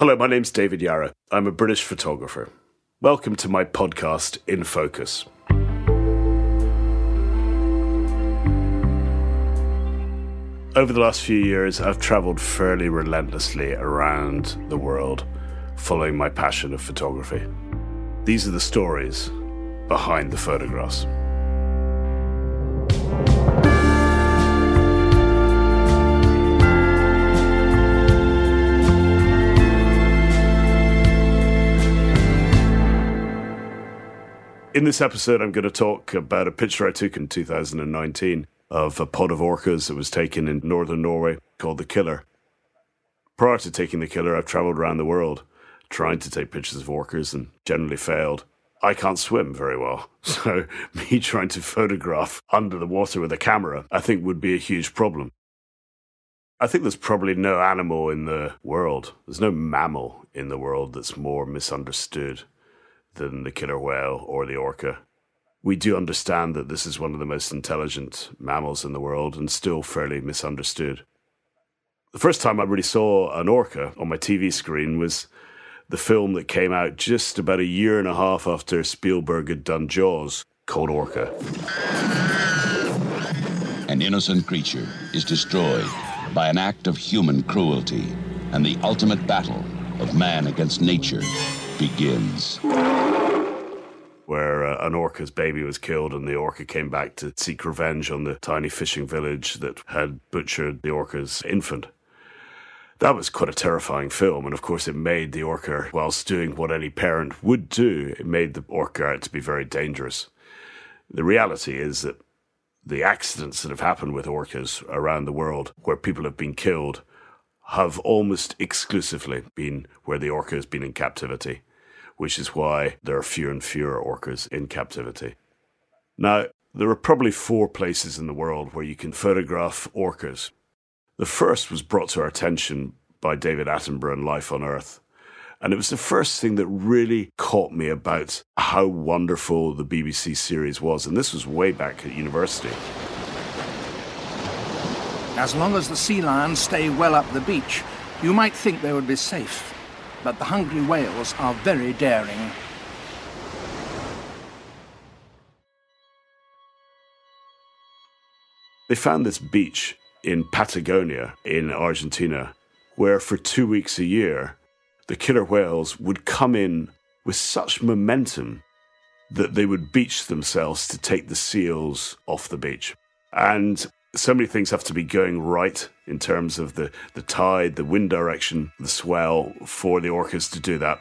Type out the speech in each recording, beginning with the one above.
Hello, my name's David Yarrow. I'm a British photographer. Welcome to my podcast, In Focus. Over the last few years, I've travelled fairly relentlessly around the world following my passion of photography. These are the stories behind the photographs. In this episode, I'm going to talk about a picture I took in 2019 of a pod of orcas that was taken in northern Norway called the Killer. Prior to taking the Killer, I've traveled around the world trying to take pictures of orcas and generally failed. I can't swim very well, so me trying to photograph under the water with a camera, I think would be a huge problem. I think there's probably no animal in the world, there's no mammal in the world that's more misunderstood than the killer whale or the orca. We do understand that this is one of the most intelligent mammals in the world and still fairly misunderstood. The first time I really saw an orca on my TV screen was the film that came out just about a year and a half after Spielberg had done Jaws, called Orca. An innocent creature is destroyed by an act of human cruelty, and the ultimate battle of man against nature begins where uh, an orca's baby was killed and the orca came back to seek revenge on the tiny fishing village that had butchered the orca's infant. That was quite a terrifying film, and of course, it made the orca, whilst doing what any parent would do, it made the orca out to be very dangerous. The reality is that the accidents that have happened with orcas around the world, where people have been killed, have almost exclusively been where the orca has been in captivity which is why there are fewer and fewer orcas in captivity. Now, there are probably four places in the world where you can photograph orcas. The first was brought to our attention by David Attenborough in Life on Earth. And it was the first thing that really caught me about how wonderful the BBC series was. And this was way back at university. As long as the sea lions stay well up the beach, you might think they would be safe but the hungry whales are very daring. They found this beach in Patagonia, in Argentina, where for two weeks a year, the killer whales would come in with such momentum that they would beach themselves to take the seals off the beach. And so many things have to be going right in terms of the, the tide, the wind direction, the swell for the orcas to do that.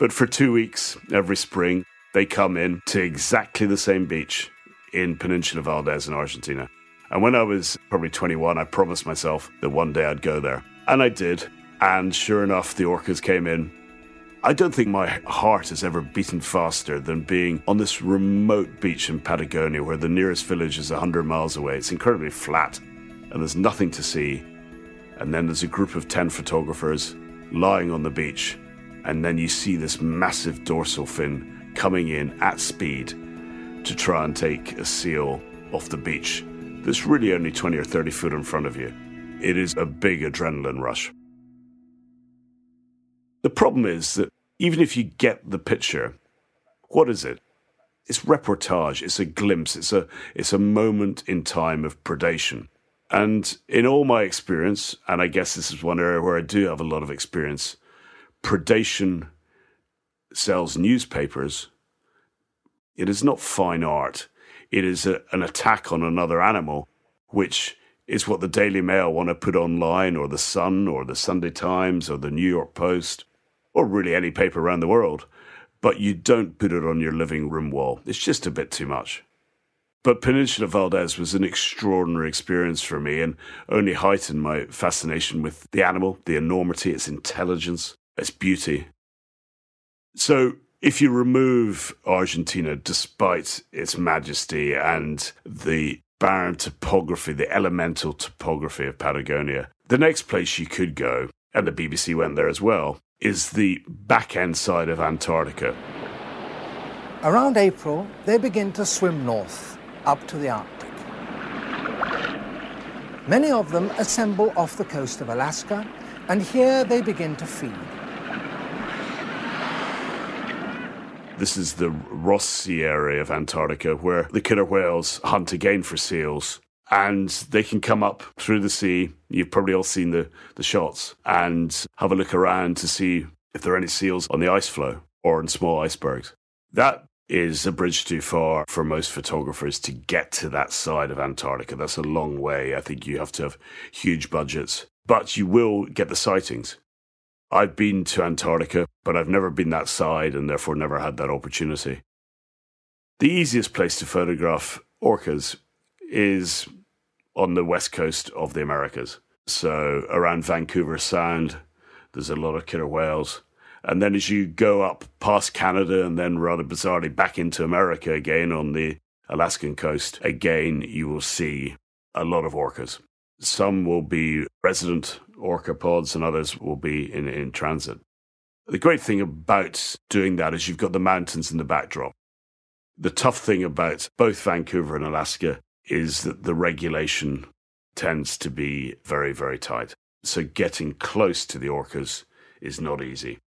But for two weeks every spring, they come in to exactly the same beach in Peninsula Valdés in Argentina. And when I was probably 21, I promised myself that one day I'd go there. And I did. And sure enough, the orcas came in I don't think my heart has ever beaten faster than being on this remote beach in Patagonia where the nearest village is 100 miles away. It's incredibly flat and there's nothing to see. And then there's a group of 10 photographers lying on the beach. And then you see this massive dorsal fin coming in at speed to try and take a seal off the beach that's really only 20 or 30 foot in front of you. It is a big adrenaline rush. The problem is that even if you get the picture, what is it? It's reportage. It's a glimpse. It's a it's a moment in time of predation. And in all my experience, and I guess this is one area where I do have a lot of experience, predation sells newspapers. It is not fine art. It is a, an attack on another animal, which is what the Daily Mail want to put online, or the Sun, or the Sunday Times, or the New York Post or really any paper around the world, but you don't put it on your living room wall. It's just a bit too much. But Peninsula Valdés was an extraordinary experience for me and only heightened my fascination with the animal, the enormity, its intelligence, its beauty. So, if you remove Argentina, despite its majesty and the barren topography, the elemental topography of Patagonia, the next place you could go, and the BBC went there as well, is the back end side of Antarctica. Around April, they begin to swim north, up to the Arctic. Many of them assemble off the coast of Alaska, and here they begin to feed. This is the Ross Sea area of Antarctica where the killer whales hunt again for seals. And they can come up through the sea. You've probably all seen the, the shots and have a look around to see if there are any seals on the ice floe or in small icebergs. That is a bridge too far for most photographers to get to that side of Antarctica. That's a long way. I think you have to have huge budgets, but you will get the sightings. I've been to Antarctica, but I've never been that side and therefore never had that opportunity. The easiest place to photograph orcas is on the west coast of the Americas. So around Vancouver Sound, there's a lot of killer whales. And then as you go up past Canada and then rather bizarrely back into America again on the Alaskan coast, again, you will see a lot of orcas. Some will be resident orca pods and others will be in, in transit. The great thing about doing that is you've got the mountains in the backdrop. The tough thing about both Vancouver and Alaska is that the regulation tends to be very, very tight. So getting close to the orcas is not easy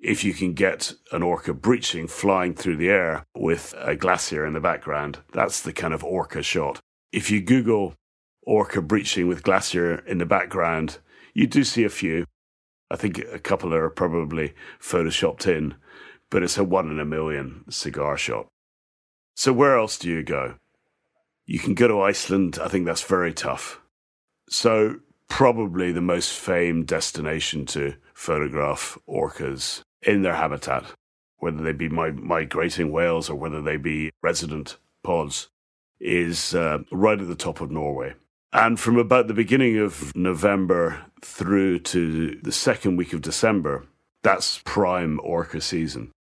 if you can get an orca breaching flying through the air with a glacier in the background, that's the kind of orca shot. If you Google orca breaching with glacier in the background, you do see a few. I think a couple are probably photoshopped in, but it's a one in a million cigar shot. So where else do you go? You can go to Iceland. I think that's very tough. So probably the most famed destination to photograph orcas in their habitat, whether they be migrating whales or whether they be resident pods, is uh, right at the top of Norway. And from about the beginning of November through to the second week of December, that's prime orca season.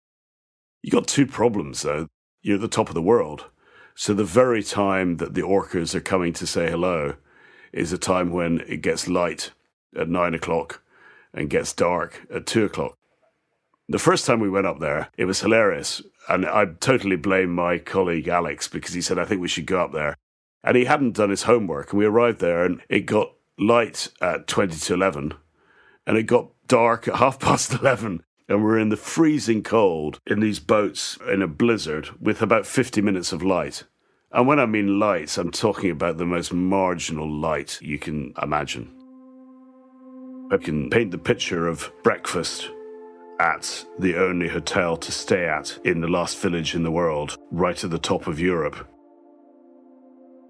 You got two problems though. You're at the top of the world. So the very time that the orcas are coming to say hello is a time when it gets light at nine o'clock and gets dark at two o'clock. The first time we went up there, it was hilarious. And I totally blame my colleague Alex because he said, I think we should go up there. And he hadn't done his homework. And we arrived there and it got light at 20 to 11 and it got dark at half past 11. And we're in the freezing cold in these boats in a blizzard with about 50 minutes of light. And when I mean light, I'm talking about the most marginal light you can imagine. I can paint the picture of breakfast at the only hotel to stay at in the last village in the world, right at the top of Europe.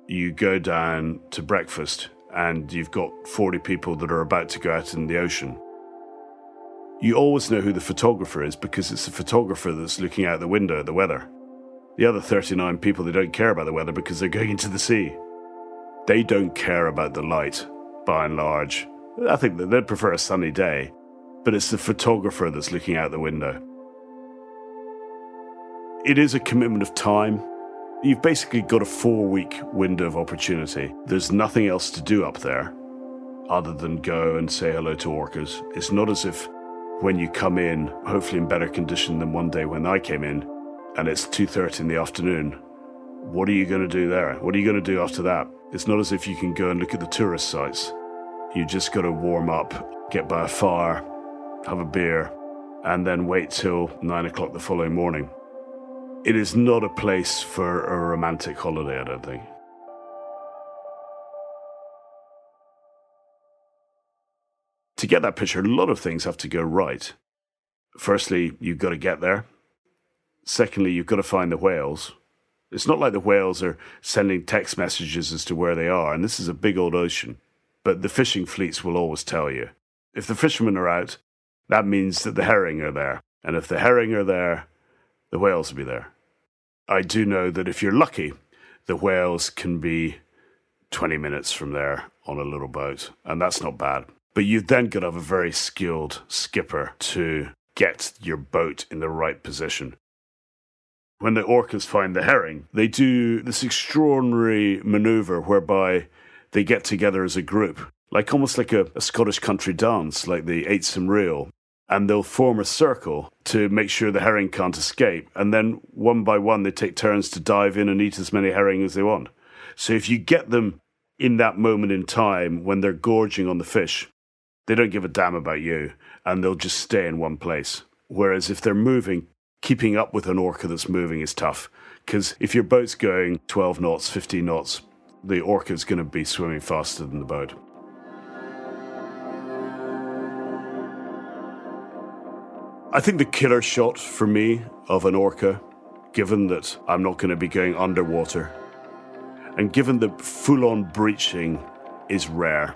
You go down to breakfast and you've got 40 people that are about to go out in the ocean. You always know who the photographer is because it's the photographer that's looking out the window at the weather. The other 39 people, they don't care about the weather because they're going into the sea. They don't care about the light, by and large. I think that they'd prefer a sunny day but it's the photographer that's looking out the window. It is a commitment of time. You've basically got a four week window of opportunity. There's nothing else to do up there other than go and say hello to orcas. It's not as if when you come in, hopefully in better condition than one day when I came in, and it's 2.30 in the afternoon, what are you going to do there? What are you going to do after that? It's not as if you can go and look at the tourist sites. You just got to warm up, get by a fire, have a beer, and then wait till nine o'clock the following morning. It is not a place for a romantic holiday, I don't think. To get that picture, a lot of things have to go right. Firstly, you've got to get there. Secondly, you've got to find the whales. It's not like the whales are sending text messages as to where they are, and this is a big old ocean. But the fishing fleets will always tell you. If the fishermen are out, that means that the herring are there. And if the herring are there, the whales will be there. I do know that if you're lucky, the whales can be 20 minutes from there on a little boat, and that's not bad. But you've then got to have a very skilled skipper to get your boat in the right position. When the orcas find the herring, they do this extraordinary maneuver whereby they get together as a group, like almost like a, a Scottish country dance, like the Eightsome Reel, and they'll form a circle to make sure the herring can't escape. And then one by one, they take turns to dive in and eat as many herring as they want. So if you get them in that moment in time when they're gorging on the fish, they don't give a damn about you and they'll just stay in one place. Whereas if they're moving, keeping up with an orca that's moving is tough. Because if your boat's going 12 knots, 15 knots, the orca's going to be swimming faster than the boat. I think the killer shot for me of an orca, given that I'm not going to be going underwater, and given that full on breaching is rare.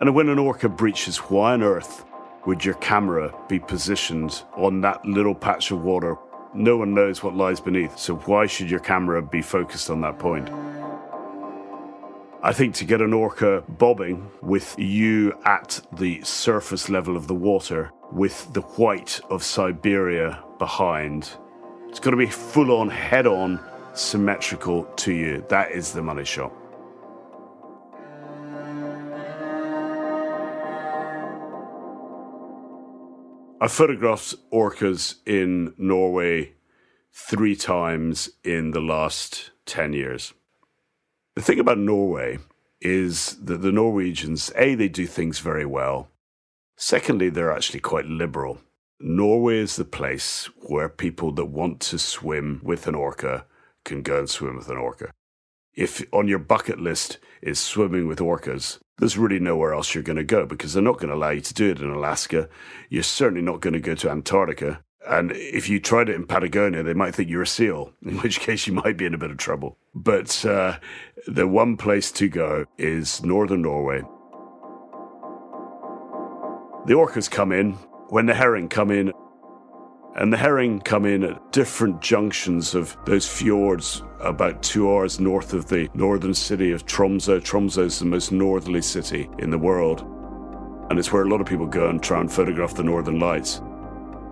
And when an orca breaches, why on earth would your camera be positioned on that little patch of water? No one knows what lies beneath, so why should your camera be focused on that point? I think to get an orca bobbing with you at the surface level of the water, with the white of Siberia behind, it's got to be full on, head on, symmetrical to you. That is the money shot. I photographed orcas in Norway three times in the last 10 years. The thing about Norway is that the Norwegians, A, they do things very well. Secondly, they're actually quite liberal. Norway is the place where people that want to swim with an orca can go and swim with an orca. If on your bucket list is swimming with orcas, there's really nowhere else you're going to go because they're not going to allow you to do it in Alaska. You're certainly not going to go to Antarctica. And if you tried it in Patagonia, they might think you're a seal, in which case you might be in a bit of trouble. But uh, the one place to go is northern Norway. The orcas come in when the herring come in, and the herring come in at different junctions of those fjords about two hours north of the northern city of Tromsø. Tromsø is the most northerly city in the world, and it's where a lot of people go and try and photograph the northern lights.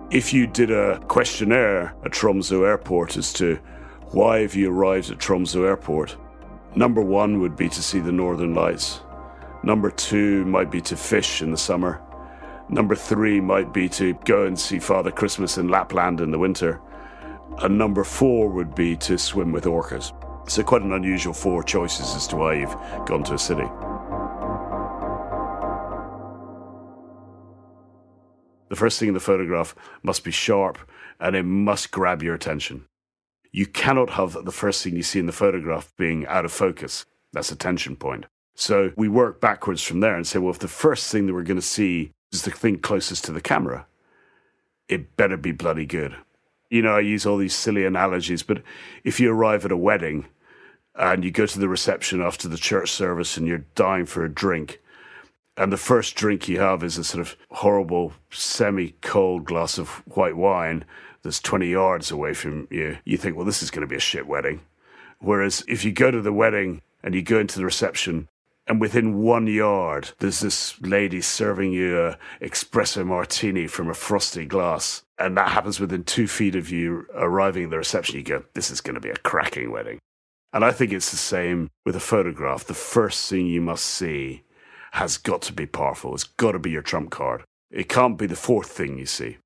If you did a questionnaire at Tromsø Airport as to why have you arrived at Tromsø Airport, number one would be to see the northern lights. Number two might be to fish in the summer. Number three might be to go and see Father Christmas in Lapland in the winter. And number four would be to swim with orcas. So, quite an unusual four choices as to why you've gone to a city. The first thing in the photograph must be sharp and it must grab your attention. You cannot have the first thing you see in the photograph being out of focus. That's a tension point. So we work backwards from there and say, well, if the first thing that we're going to see is the thing closest to the camera, it better be bloody good. You know, I use all these silly analogies, but if you arrive at a wedding and you go to the reception after the church service and you're dying for a drink, and the first drink you have is a sort of horrible semi cold glass of white wine that's 20 yards away from you, you think, well, this is going to be a shit wedding. Whereas if you go to the wedding and you go into the reception and within one yard there's this lady serving you a espresso martini from a frosty glass and that happens within two feet of you arriving at the reception you go this is going to be a cracking wedding and i think it's the same with a photograph the first thing you must see has got to be powerful. It's got to be your trump card. It can't be the fourth thing you see.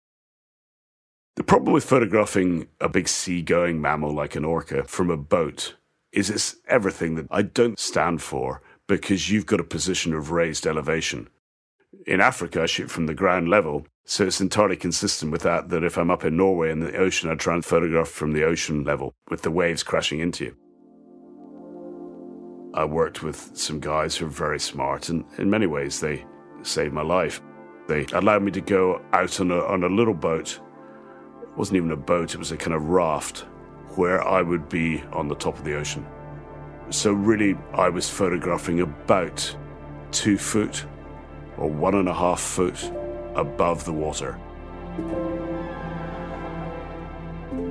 The problem with photographing a big sea-going mammal like an orca from a boat is it's everything that I don't stand for because you've got a position of raised elevation. In Africa, I shoot from the ground level, so it's entirely consistent with that. That if I'm up in Norway in the ocean, I try and photograph from the ocean level with the waves crashing into you. I worked with some guys who are very smart, and in many ways, they saved my life. They allowed me to go out on a, on a little boat. It wasn't even a boat, it was a kind of raft where I would be on the top of the ocean. So, really, I was photographing about two foot or one and a half foot above the water.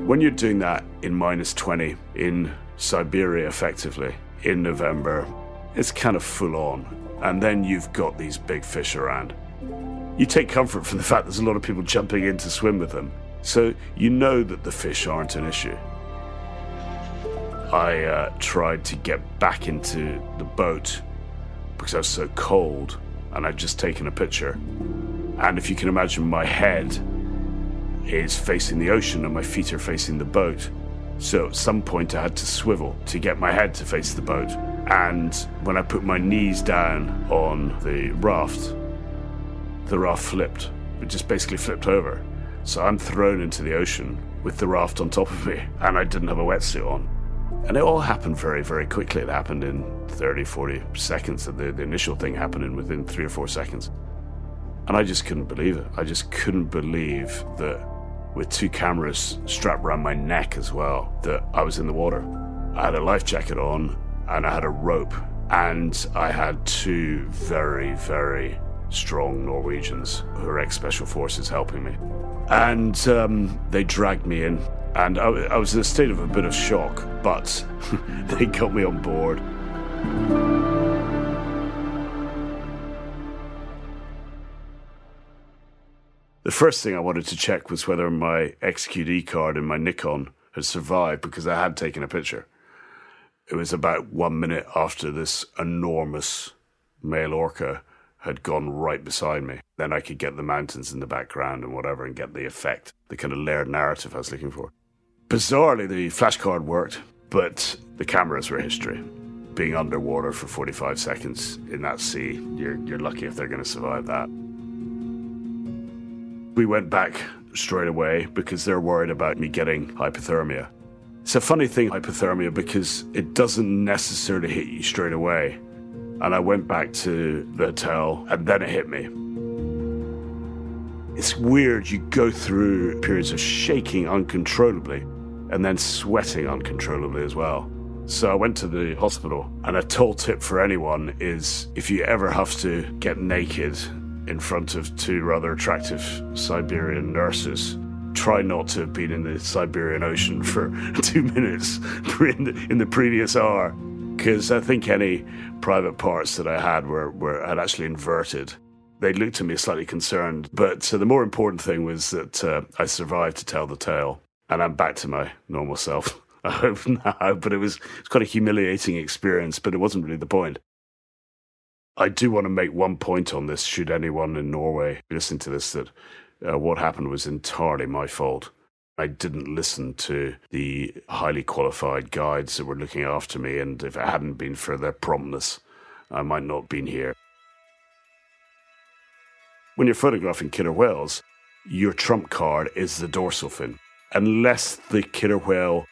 When you're doing that in minus 20 in Siberia, effectively, in November, it's kind of full on. And then you've got these big fish around. You take comfort from the fact there's a lot of people jumping in to swim with them. So you know that the fish aren't an issue. I uh, tried to get back into the boat because I was so cold and I'd just taken a picture. And if you can imagine, my head is facing the ocean and my feet are facing the boat. So at some point, I had to swivel to get my head to face the boat. And when I put my knees down on the raft, the raft flipped. It just basically flipped over. So I'm thrown into the ocean with the raft on top of me, and I didn't have a wetsuit on. And it all happened very, very quickly. It happened in 30, 40 seconds. The, the initial thing happened in within three or four seconds. And I just couldn't believe it. I just couldn't believe that with two cameras strapped around my neck as well, that I was in the water. I had a life jacket on and I had a rope, and I had two very, very strong Norwegians who are ex special forces helping me. And um, they dragged me in, and I, I was in a state of a bit of shock, but they got me on board. The first thing I wanted to check was whether my XQD card in my Nikon had survived because I had taken a picture. It was about one minute after this enormous male orca had gone right beside me. Then I could get the mountains in the background and whatever and get the effect, the kind of layered narrative I was looking for. Bizarrely, the flashcard worked, but the cameras were history. Being underwater for 45 seconds in that sea, you're, you're lucky if they're going to survive that. We went back straight away because they're worried about me getting hypothermia. It's a funny thing, hypothermia, because it doesn't necessarily hit you straight away. And I went back to the hotel and then it hit me. It's weird, you go through periods of shaking uncontrollably and then sweating uncontrollably as well. So I went to the hospital, and a tall tip for anyone is if you ever have to get naked in front of two rather attractive Siberian nurses. Try not to have been in the Siberian Ocean for two minutes in the, in the previous hour, because I think any private parts that I had were, were had actually inverted. They looked at me slightly concerned, but uh, the more important thing was that uh, I survived to tell the tale, and I'm back to my normal self. I hope now, but it was, it was quite a humiliating experience, but it wasn't really the point. I do want to make one point on this, should anyone in Norway listen to this, that uh, what happened was entirely my fault. I didn't listen to the highly qualified guides that were looking after me, and if it hadn't been for their promptness, I might not have been here. When you're photographing killer whales, your trump card is the dorsal fin, unless the killer whale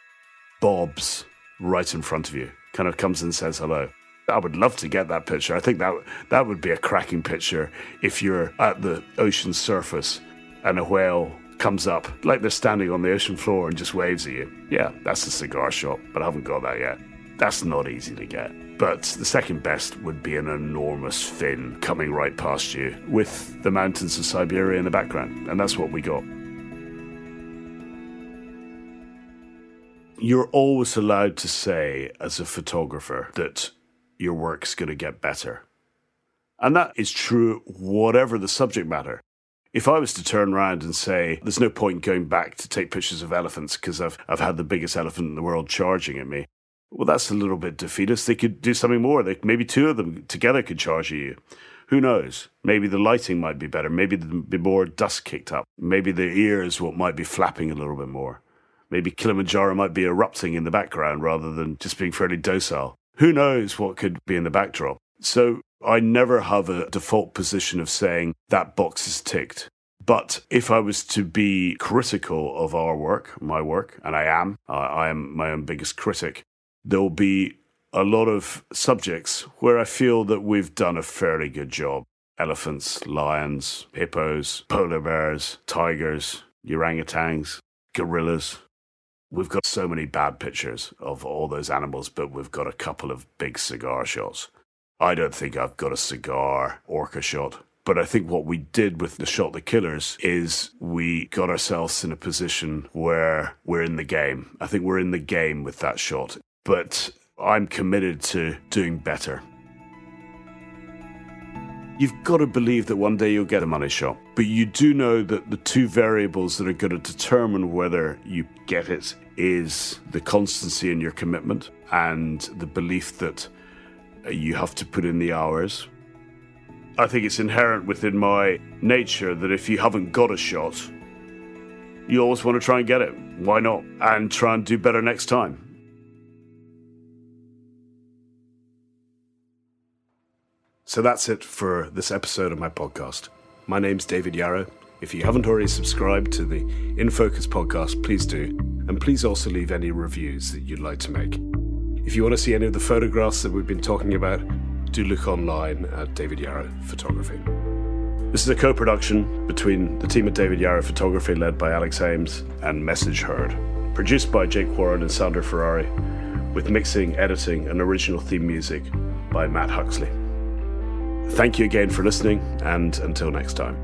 bobs right in front of you, kind of comes and says hello. I would love to get that picture. I think that that would be a cracking picture if you're at the ocean surface and a whale comes up like they're standing on the ocean floor and just waves at you. Yeah, that's a cigar shot, but I haven't got that yet. That's not easy to get. But the second best would be an enormous fin coming right past you with the mountains of Siberia in the background, and that's what we got. You're always allowed to say, as a photographer, that your work's going to get better. And that is true whatever the subject matter. If I was to turn around and say, there's no point going back to take pictures of elephants because I've, I've had the biggest elephant in the world charging at me, well, that's a little bit defeatist. They could do something more. They, maybe two of them together could charge at you. Who knows? Maybe the lighting might be better. Maybe there'd be more dust kicked up. Maybe the ears what might be flapping a little bit more. Maybe Kilimanjaro might be erupting in the background rather than just being fairly docile who knows what could be in the backdrop. So I never have a default position of saying that box is ticked. But if I was to be critical of our work, my work, and I am, I am my own biggest critic, there will be a lot of subjects where I feel that we've done a fairly good job. Elephants, lions, hippos, polar bears, tigers, orangutans, gorillas, We've got so many bad pictures of all those animals, but we've got a couple of big cigar shots. I don't think I've got a cigar orca shot. But I think what we did with the shot the killers is we got ourselves in a position where we're in the game. I think we're in the game with that shot. But I'm committed to doing better. You've got to believe that one day you'll get a money shot. But you do know that the two variables that are going to determine whether you get it is the constancy in your commitment and the belief that you have to put in the hours. I think it's inherent within my nature that if you haven't got a shot, you always want to try and get it. Why not? And try and do better next time. So that's it for this episode of my podcast. My name's David Yarrow. If you haven't already subscribed to the In Focus podcast, please do. And please also leave any reviews that you'd like to make. If you want to see any of the photographs that we've been talking about, do look online at David Yarrow Photography. This is a co production between the team at David Yarrow Photography, led by Alex Ames, and Message Heard. Produced by Jake Warren and Sandra Ferrari, with mixing, editing, and original theme music by Matt Huxley. Thank you again for listening, and until next time.